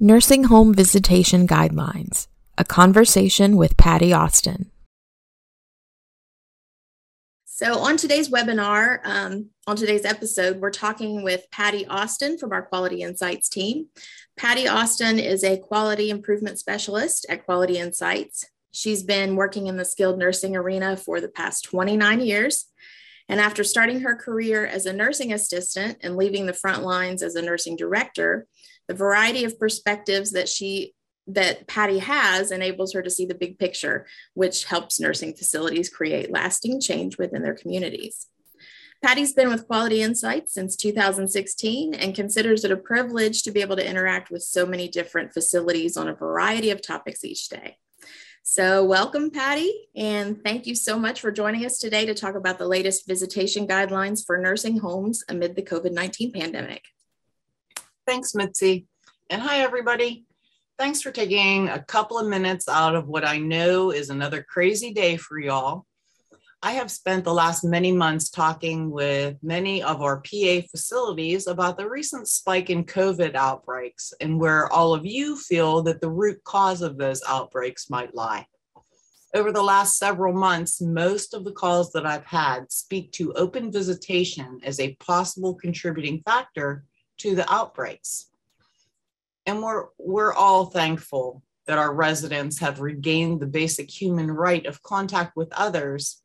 Nursing Home Visitation Guidelines A Conversation with Patty Austin. So, on today's webinar, um, on today's episode, we're talking with Patty Austin from our Quality Insights team. Patty Austin is a quality improvement specialist at Quality Insights. She's been working in the skilled nursing arena for the past 29 years. And after starting her career as a nursing assistant and leaving the front lines as a nursing director, the variety of perspectives that she that Patty has enables her to see the big picture, which helps nursing facilities create lasting change within their communities. Patty's been with Quality Insights since 2016 and considers it a privilege to be able to interact with so many different facilities on a variety of topics each day. So, welcome, Patty, and thank you so much for joining us today to talk about the latest visitation guidelines for nursing homes amid the COVID 19 pandemic. Thanks, Mitzi. And hi, everybody. Thanks for taking a couple of minutes out of what I know is another crazy day for y'all. I have spent the last many months talking with many of our PA facilities about the recent spike in COVID outbreaks and where all of you feel that the root cause of those outbreaks might lie. Over the last several months, most of the calls that I've had speak to open visitation as a possible contributing factor to the outbreaks. And we're, we're all thankful that our residents have regained the basic human right of contact with others.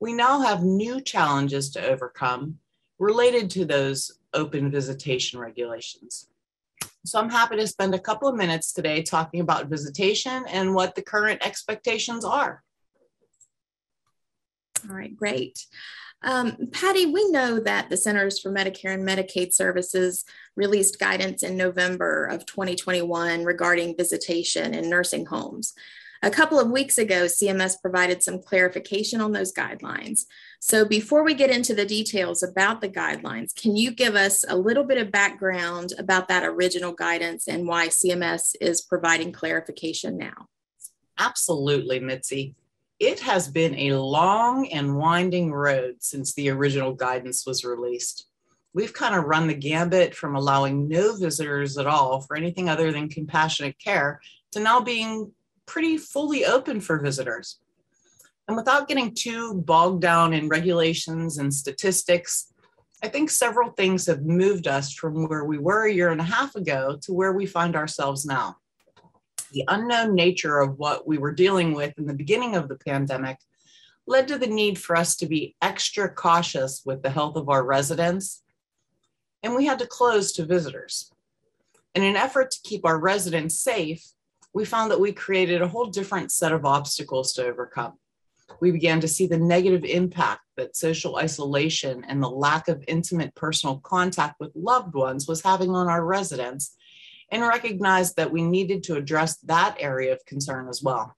We now have new challenges to overcome related to those open visitation regulations. So I'm happy to spend a couple of minutes today talking about visitation and what the current expectations are. All right, great. Um, Patty, we know that the Centers for Medicare and Medicaid Services released guidance in November of 2021 regarding visitation in nursing homes. A couple of weeks ago, CMS provided some clarification on those guidelines. So, before we get into the details about the guidelines, can you give us a little bit of background about that original guidance and why CMS is providing clarification now? Absolutely, Mitzi. It has been a long and winding road since the original guidance was released. We've kind of run the gambit from allowing no visitors at all for anything other than compassionate care to now being pretty fully open for visitors. And without getting too bogged down in regulations and statistics, I think several things have moved us from where we were a year and a half ago to where we find ourselves now the unknown nature of what we were dealing with in the beginning of the pandemic led to the need for us to be extra cautious with the health of our residents, and we had to close to visitors. In an effort to keep our residents safe, we found that we created a whole different set of obstacles to overcome. We began to see the negative impact that social isolation and the lack of intimate personal contact with loved ones was having on our residents and recognized that we needed to address that area of concern as well.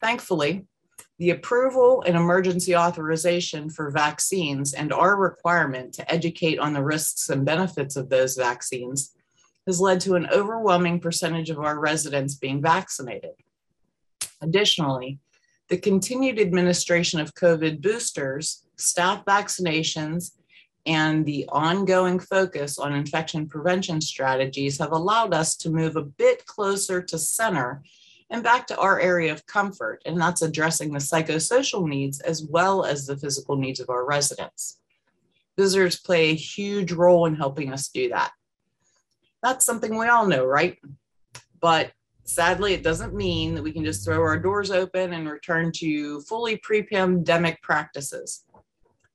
Thankfully, the approval and emergency authorization for vaccines and our requirement to educate on the risks and benefits of those vaccines has led to an overwhelming percentage of our residents being vaccinated. Additionally, the continued administration of COVID boosters, staff vaccinations, and the ongoing focus on infection prevention strategies have allowed us to move a bit closer to center and back to our area of comfort, and that's addressing the psychosocial needs as well as the physical needs of our residents. Visitors play a huge role in helping us do that. That's something we all know, right? But sadly, it doesn't mean that we can just throw our doors open and return to fully pre pandemic practices.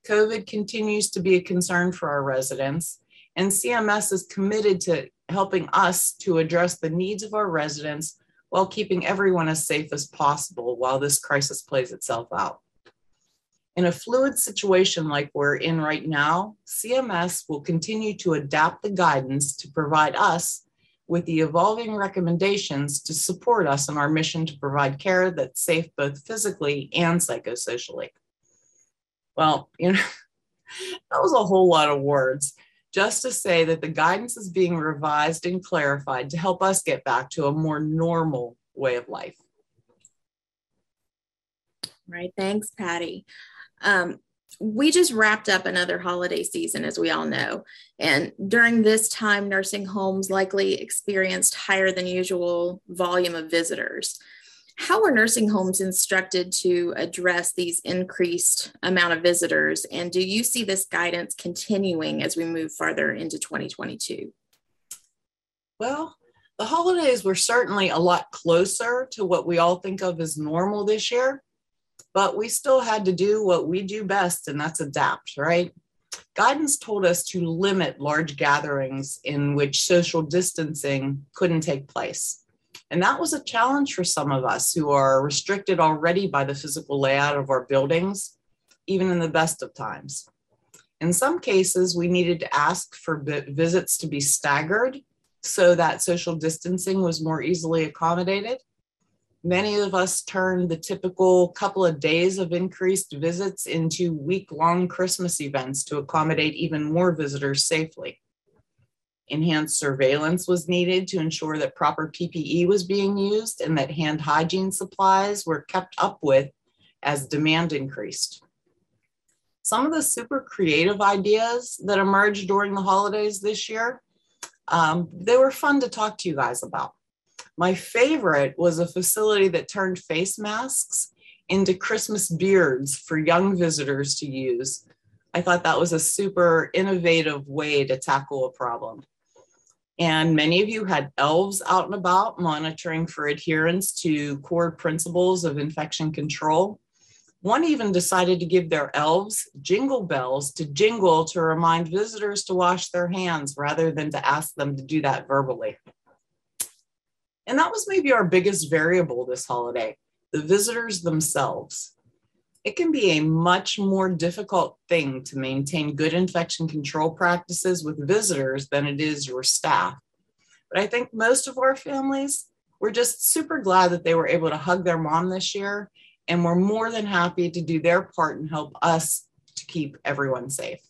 COVID continues to be a concern for our residents, and CMS is committed to helping us to address the needs of our residents while keeping everyone as safe as possible while this crisis plays itself out. In a fluid situation like we're in right now, CMS will continue to adapt the guidance to provide us with the evolving recommendations to support us in our mission to provide care that's safe both physically and psychosocially. Well, you know, that was a whole lot of words just to say that the guidance is being revised and clarified to help us get back to a more normal way of life. Right. Thanks, Patty. Um, we just wrapped up another holiday season, as we all know. And during this time, nursing homes likely experienced higher than usual volume of visitors. How are nursing homes instructed to address these increased amount of visitors? And do you see this guidance continuing as we move farther into 2022? Well, the holidays were certainly a lot closer to what we all think of as normal this year, but we still had to do what we do best, and that's adapt, right? Guidance told us to limit large gatherings in which social distancing couldn't take place. And that was a challenge for some of us who are restricted already by the physical layout of our buildings, even in the best of times. In some cases, we needed to ask for visits to be staggered so that social distancing was more easily accommodated. Many of us turned the typical couple of days of increased visits into week long Christmas events to accommodate even more visitors safely. Enhanced surveillance was needed to ensure that proper PPE was being used and that hand hygiene supplies were kept up with as demand increased. Some of the super creative ideas that emerged during the holidays this year, um, they were fun to talk to you guys about. My favorite was a facility that turned face masks into Christmas beards for young visitors to use. I thought that was a super innovative way to tackle a problem. And many of you had elves out and about monitoring for adherence to core principles of infection control. One even decided to give their elves jingle bells to jingle to remind visitors to wash their hands rather than to ask them to do that verbally. And that was maybe our biggest variable this holiday the visitors themselves. It can be a much more difficult thing to maintain good infection control practices with visitors than it is your staff. But I think most of our families were just super glad that they were able to hug their mom this year and were more than happy to do their part and help us to keep everyone safe.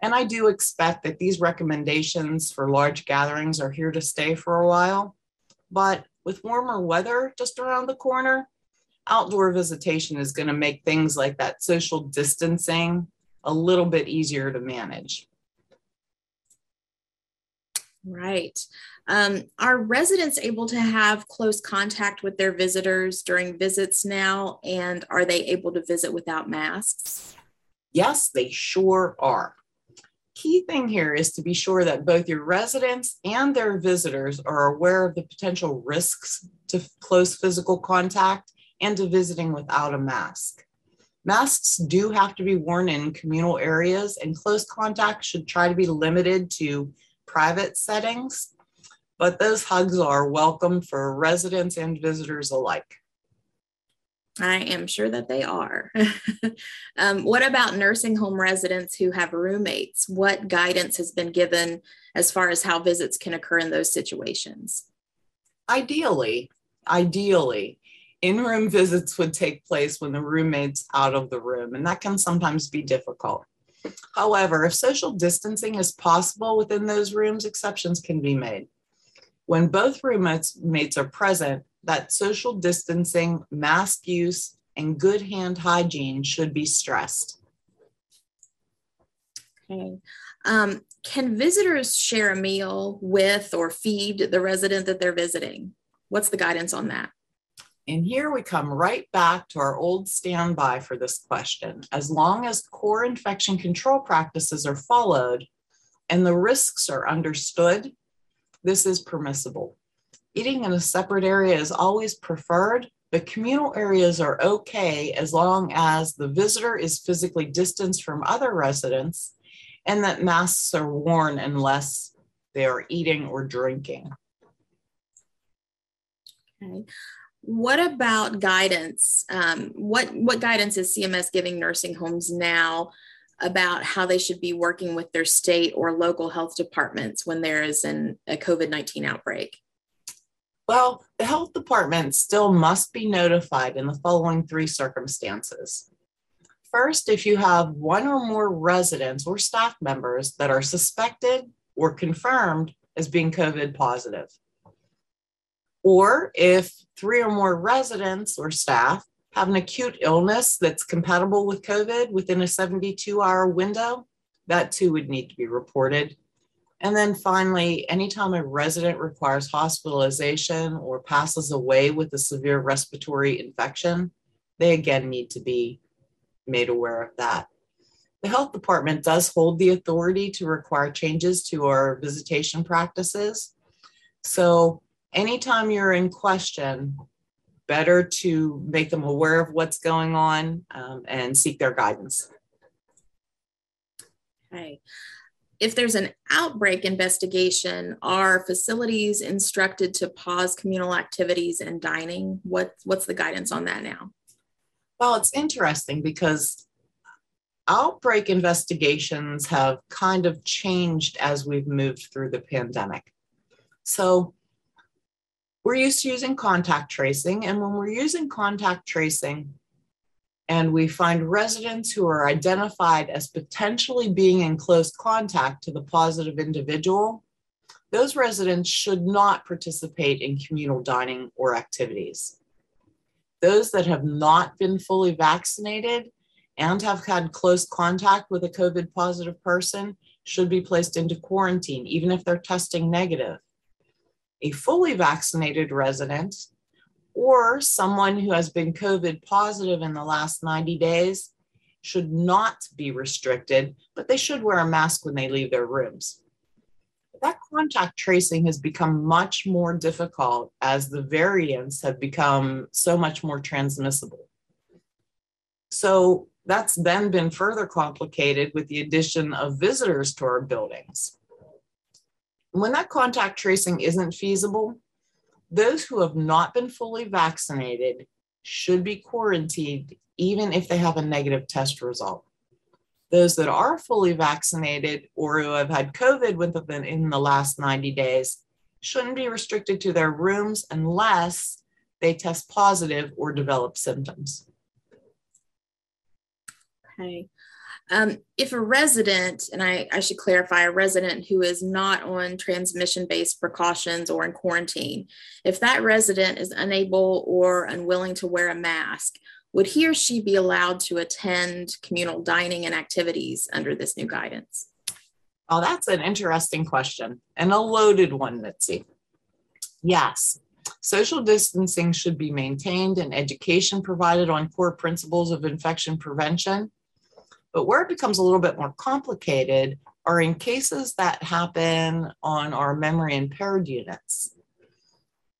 And I do expect that these recommendations for large gatherings are here to stay for a while. But with warmer weather just around the corner, outdoor visitation is going to make things like that social distancing a little bit easier to manage. Right. Um, are residents able to have close contact with their visitors during visits now? And are they able to visit without masks? Yes, they sure are. Key thing here is to be sure that both your residents and their visitors are aware of the potential risks to close physical contact and to visiting without a mask. Masks do have to be worn in communal areas, and close contact should try to be limited to private settings, but those hugs are welcome for residents and visitors alike. I am sure that they are. um, what about nursing home residents who have roommates? What guidance has been given as far as how visits can occur in those situations? Ideally, ideally, in room visits would take place when the roommate's out of the room, and that can sometimes be difficult. However, if social distancing is possible within those rooms, exceptions can be made. When both roommates mates are present, that social distancing, mask use, and good hand hygiene should be stressed. Okay. Um, can visitors share a meal with or feed the resident that they're visiting? What's the guidance on that? And here we come right back to our old standby for this question. As long as core infection control practices are followed and the risks are understood, this is permissible. Eating in a separate area is always preferred, but communal areas are okay as long as the visitor is physically distanced from other residents and that masks are worn unless they are eating or drinking. Okay. What about guidance? Um, what what guidance is CMS giving nursing homes now about how they should be working with their state or local health departments when there is an, a COVID nineteen outbreak? Well, the health department still must be notified in the following three circumstances. First, if you have one or more residents or staff members that are suspected or confirmed as being COVID positive or if three or more residents or staff have an acute illness that's compatible with COVID within a 72 hour window, that too would need to be reported. And then finally, anytime a resident requires hospitalization or passes away with a severe respiratory infection, they again need to be made aware of that. The health department does hold the authority to require changes to our visitation practices. So, anytime you're in question, better to make them aware of what's going on um, and seek their guidance. Okay. If there's an outbreak investigation, are facilities instructed to pause communal activities and dining? What, what's the guidance on that now? Well, it's interesting because outbreak investigations have kind of changed as we've moved through the pandemic. So we're used to using contact tracing. And when we're using contact tracing and we find residents who are identified as potentially being in close contact to the positive individual, those residents should not participate in communal dining or activities. Those that have not been fully vaccinated and have had close contact with a COVID positive person should be placed into quarantine, even if they're testing negative. A fully vaccinated resident or someone who has been COVID positive in the last 90 days should not be restricted, but they should wear a mask when they leave their rooms. That contact tracing has become much more difficult as the variants have become so much more transmissible. So that's then been further complicated with the addition of visitors to our buildings. When that contact tracing isn't feasible, those who have not been fully vaccinated should be quarantined even if they have a negative test result. Those that are fully vaccinated or who have had COVID within in the last 90 days shouldn't be restricted to their rooms unless they test positive or develop symptoms. Okay. Um, if a resident, and I, I, should clarify, a resident who is not on transmission based precautions or in quarantine, if that resident is unable or unwilling to wear a mask, would he or she be allowed to attend communal dining and activities under this new guidance? Oh, that's an interesting question and a loaded one, Mitzi. Yes, social distancing should be maintained and education provided on core principles of infection prevention but where it becomes a little bit more complicated are in cases that happen on our memory impaired units.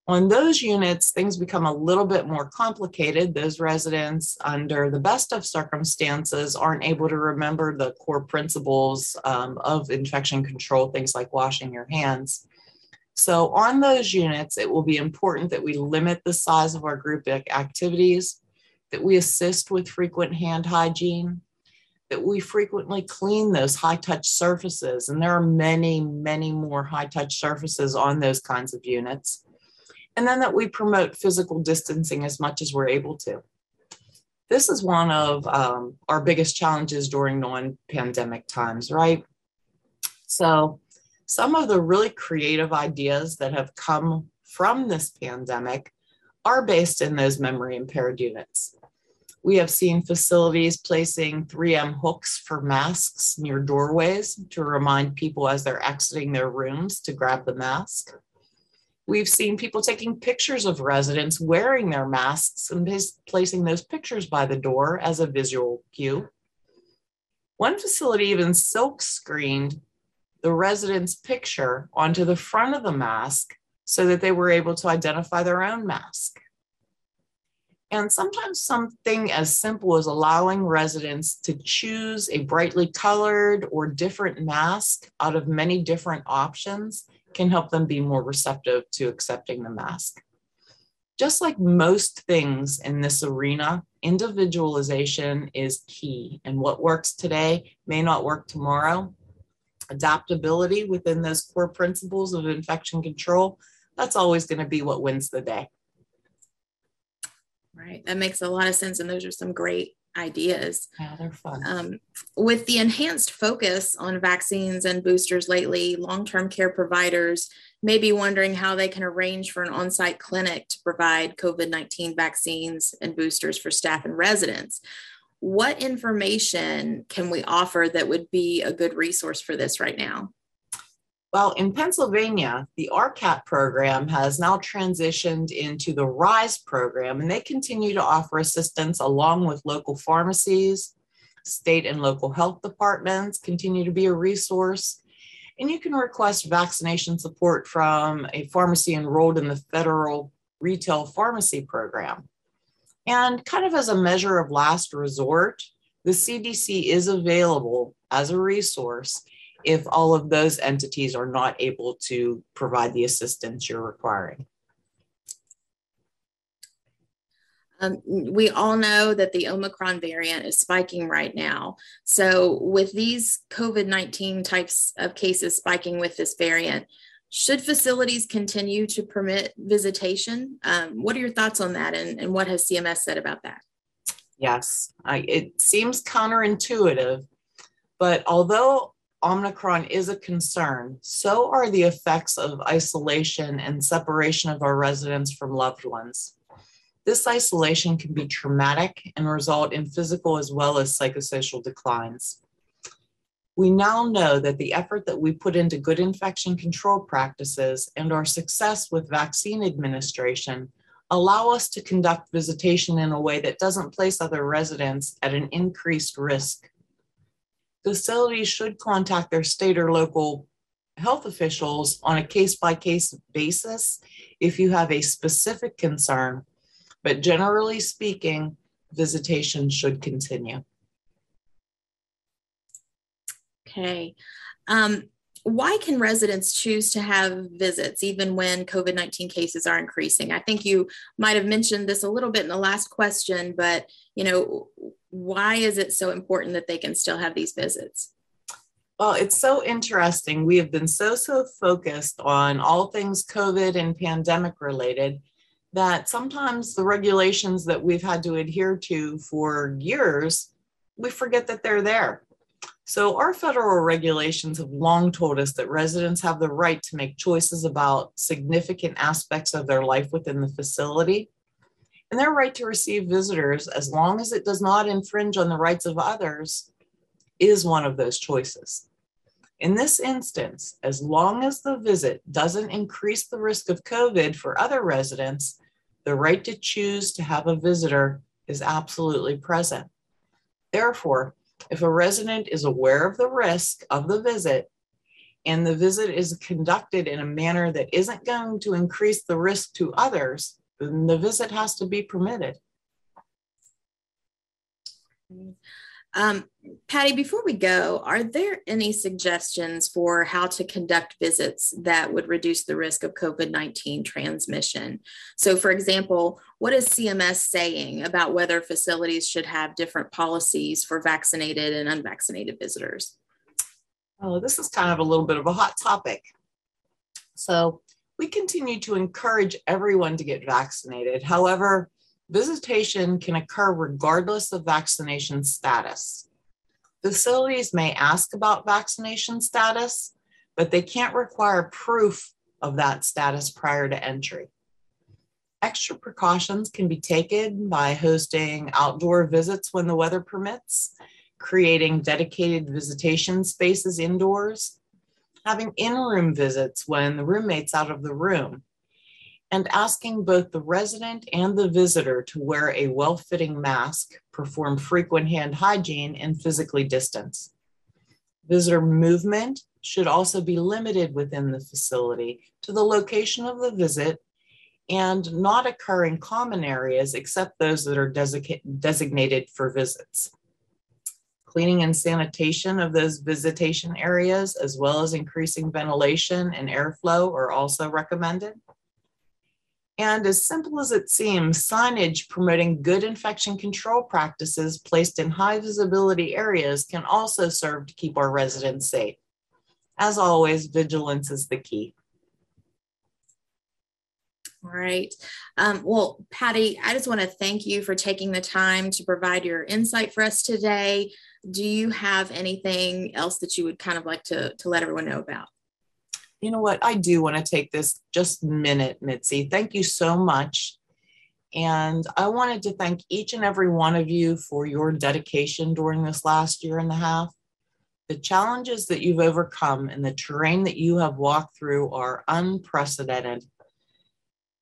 On those units, things become a little bit more complicated. Those residents, under the best of circumstances, aren't able to remember the core principles um, of infection control, things like washing your hands. So, on those units, it will be important that we limit the size of our group activities, that we assist with frequent hand hygiene, that we frequently clean those high touch surfaces. And there are many, many more high touch surfaces on those kinds of units. And then that we promote physical distancing as much as we're able to. This is one of um, our biggest challenges during non pandemic times, right? So, some of the really creative ideas that have come from this pandemic are based in those memory impaired units. We have seen facilities placing 3M hooks for masks near doorways to remind people as they're exiting their rooms to grab the mask. We've seen people taking pictures of residents wearing their masks and placing those pictures by the door as a visual cue. One facility even silk screened the resident's picture onto the front of the mask so that they were able to identify their own mask. And sometimes something as simple as allowing residents to choose a brightly colored or different mask out of many different options can help them be more receptive to accepting the mask. Just like most things in this arena, individualization is key, and what works today may not work tomorrow. Adaptability within those core principles of infection control, that's always going to be what wins the day. Right. That makes a lot of sense. And those are some great ideas. Yeah, they're fun. Um, with the enhanced focus on vaccines and boosters lately, long term care providers may be wondering how they can arrange for an on site clinic to provide COVID 19 vaccines and boosters for staff and residents. What information can we offer that would be a good resource for this right now? Well, in Pennsylvania, the RCAT program has now transitioned into the RISE program, and they continue to offer assistance along with local pharmacies. State and local health departments continue to be a resource. And you can request vaccination support from a pharmacy enrolled in the federal retail pharmacy program. And kind of as a measure of last resort, the CDC is available as a resource if all of those entities are not able to provide the assistance you're requiring. Um, we all know that the Omicron variant is spiking right now. So, with these COVID 19 types of cases spiking with this variant, should facilities continue to permit visitation? Um, what are your thoughts on that, and, and what has CMS said about that? Yes, I, it seems counterintuitive, but although Omicron is a concern, so are the effects of isolation and separation of our residents from loved ones. This isolation can be traumatic and result in physical as well as psychosocial declines. We now know that the effort that we put into good infection control practices and our success with vaccine administration allow us to conduct visitation in a way that doesn't place other residents at an increased risk facilities should contact their state or local health officials on a case by case basis if you have a specific concern. But generally speaking, visitation should continue. Okay. Um, why can residents choose to have visits even when COVID 19 cases are increasing? I think you might have mentioned this a little bit in the last question, but you know, why is it so important that they can still have these visits? Well, it's so interesting. We have been so, so focused on all things COVID and pandemic related that sometimes the regulations that we've had to adhere to for years, we forget that they're there. So, our federal regulations have long told us that residents have the right to make choices about significant aspects of their life within the facility and their right to receive visitors, as long as it does not infringe on the rights of others, is one of those choices. In this instance, as long as the visit doesn't increase the risk of COVID for other residents, the right to choose to have a visitor is absolutely present. Therefore, if a resident is aware of the risk of the visit and the visit is conducted in a manner that isn't going to increase the risk to others, the visit has to be permitted. Um, Patty, before we go, are there any suggestions for how to conduct visits that would reduce the risk of COVID 19 transmission? So, for example, what is CMS saying about whether facilities should have different policies for vaccinated and unvaccinated visitors? Oh, this is kind of a little bit of a hot topic. So, we continue to encourage everyone to get vaccinated. However, visitation can occur regardless of vaccination status. Facilities may ask about vaccination status, but they can't require proof of that status prior to entry. Extra precautions can be taken by hosting outdoor visits when the weather permits, creating dedicated visitation spaces indoors, having in room visits when the roommate's out of the room, and asking both the resident and the visitor to wear a well fitting mask, perform frequent hand hygiene, and physically distance. Visitor movement should also be limited within the facility to the location of the visit and not occur in common areas except those that are designated for visits. Cleaning and sanitation of those visitation areas, as well as increasing ventilation and airflow, are also recommended. And as simple as it seems, signage promoting good infection control practices placed in high visibility areas can also serve to keep our residents safe. As always, vigilance is the key. All right. Um, well, Patty, I just want to thank you for taking the time to provide your insight for us today. Do you have anything else that you would kind of like to, to let everyone know about? You know what? I do want to take this just minute, Mitzi. Thank you so much. And I wanted to thank each and every one of you for your dedication during this last year and a half. The challenges that you've overcome and the terrain that you have walked through are unprecedented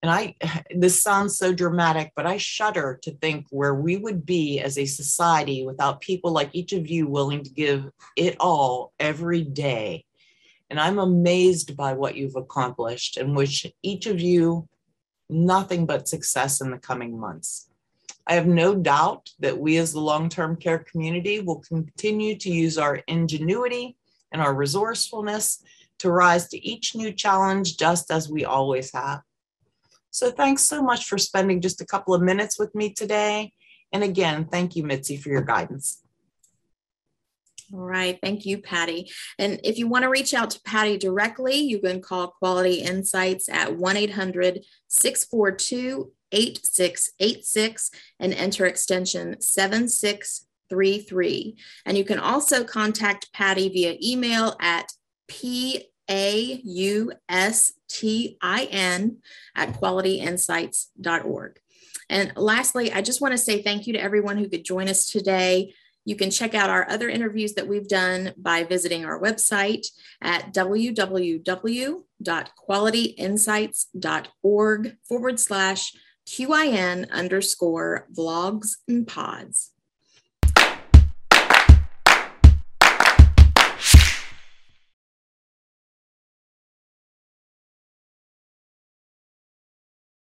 and I, this sounds so dramatic, but I shudder to think where we would be as a society without people like each of you willing to give it all every day. And I'm amazed by what you've accomplished and wish each of you nothing but success in the coming months. I have no doubt that we as the long term care community will continue to use our ingenuity and our resourcefulness to rise to each new challenge just as we always have. So thanks so much for spending just a couple of minutes with me today. And again, thank you, Mitzi, for your guidance. All right. Thank you, Patty. And if you want to reach out to Patty directly, you can call Quality Insights at 1 800 642 8686 and enter extension 7633. And you can also contact Patty via email at p a U S T I N at qualityinsights.org. And lastly, I just want to say thank you to everyone who could join us today. You can check out our other interviews that we've done by visiting our website at www.qualityinsights.org forward slash QIN underscore vlogs and pods.